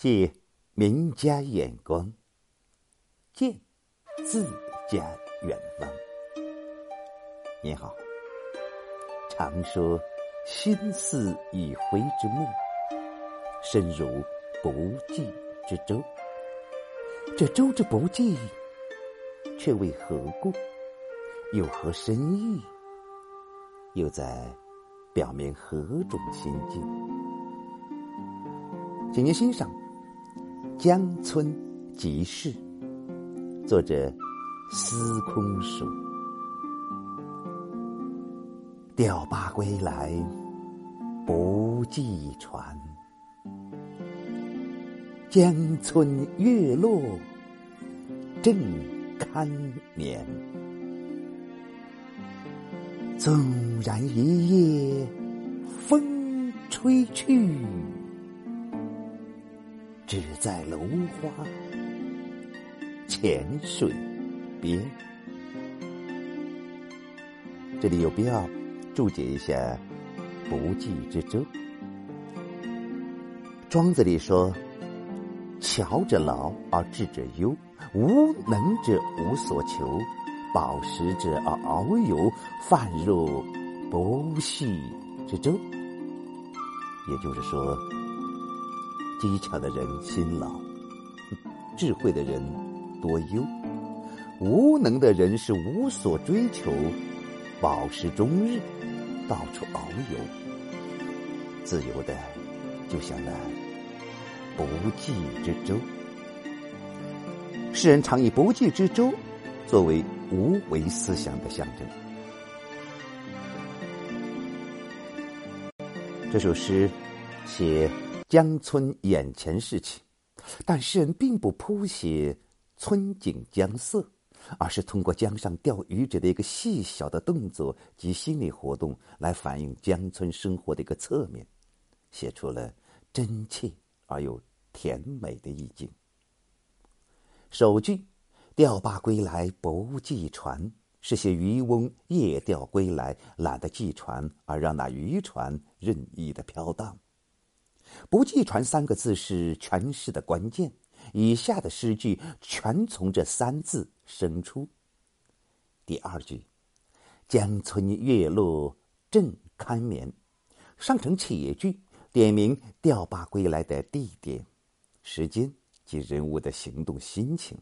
借名家眼光，见自家远方。你好，常说心似已回之木，身如不济之舟。这舟之不济，却为何故？有何深意？又在表明何种心境？请您欣赏《江村即事》，作者司空曙。钓罢归来不系船，江村月落正堪眠。纵然一夜风吹去，只在芦花浅水边。这里有必要注解一下“不济之舟”。庄子里说：“巧者劳而智者忧，无能者无所求。”饱食者而遨游，泛入不系之舟。也就是说，机巧的人辛劳，智慧的人多忧，无能的人是无所追求，饱食终日，到处遨游，自由的就像那不济之舟。世人常以不济之舟作为。无为思想的象征。这首诗写江村眼前事情，但诗人并不谱写村景江色，而是通过江上钓鱼者的一个细小的动作及心理活动，来反映江村生活的一个侧面，写出了真切而又甜美的意境。首句。钓罢归来不系船，是些渔翁夜钓归来，懒得系船，而让那渔船任意的飘荡。不记船三个字是诠释的关键，以下的诗句全从这三字生出。第二句，江村月落正堪眠，上承且句，点明钓罢归来的地点、时间及人物的行动心情。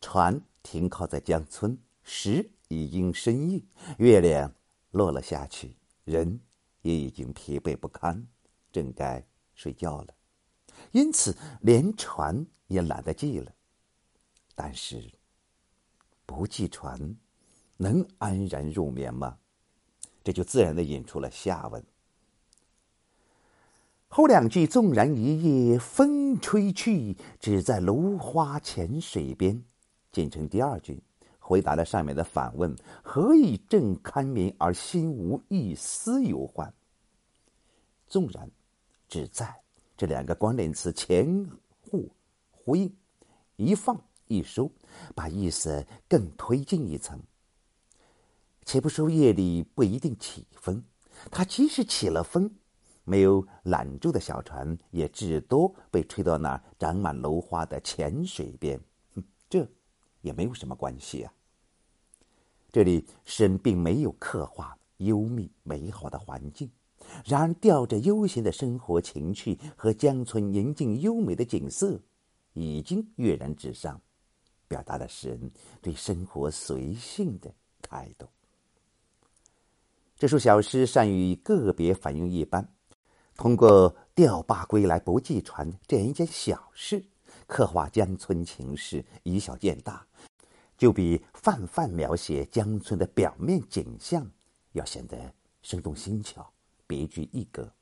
船停靠在江村，时已经深夜，月亮落了下去，人也已经疲惫不堪，正该睡觉了，因此连船也懒得系了。但是，不系船，能安然入眠吗？这就自然的引出了下文。后两句：“纵然一夜风吹去，只在芦花浅水边。”简成第二句，回答了上面的反问：“何以正堪眠而心无一丝忧患？”纵然、只在这两个关联词前后呼应，一放一收，把意思更推进一层。且不说夜里不一定起风，它即使起了风，没有揽住的小船，也至多被吹到那长满楼花的浅水边。这。也没有什么关系啊。这里神并没有刻画幽密美好的环境，然而吊着悠闲的生活情趣和江村宁静优美的景色，已经跃然纸上，表达了诗人对生活随性的态度。这首小诗善于个别反映一般，通过钓罢归来不系船这样一件小事。刻画江村情事，以小见大，就比泛泛描写江村的表面景象要显得生动新巧、别具一格。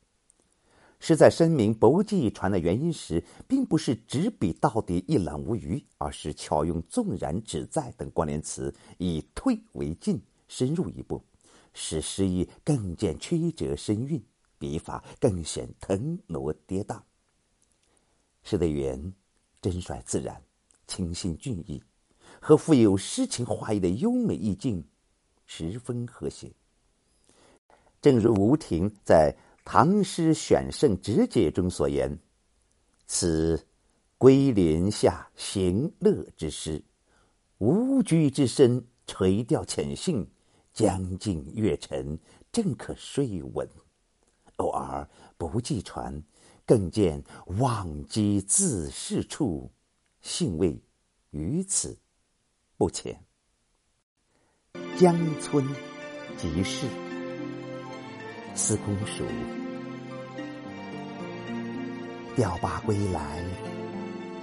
是在声明不计船的原因时，并不是执笔到底一览无余，而是巧用“纵然”“只在”等关联词，以退为进，深入一步，使诗意更见曲折深韵，笔法更显腾挪跌宕。诗的圆。真率自然，清新俊逸，和富有诗情画意的优美意境，十分和谐。正如吴婷在《唐诗选胜直解》中所言：“此归林下行乐之诗，无居之身，垂钓浅兴，将近月沉，正可睡稳。偶尔不计船，更见忘机自适处，兴味于此不浅。江村即是司空曙，钓罢归来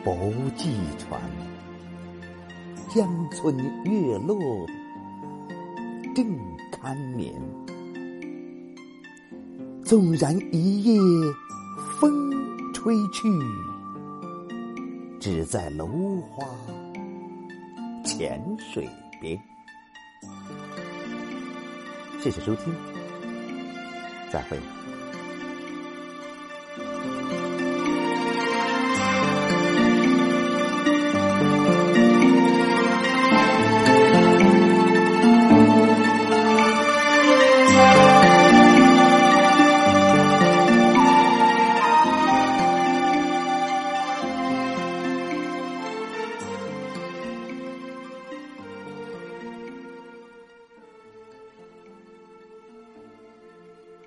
不计船，江村月落正堪眠。纵然一夜风吹去，只在楼花浅水边。谢谢收听，再会。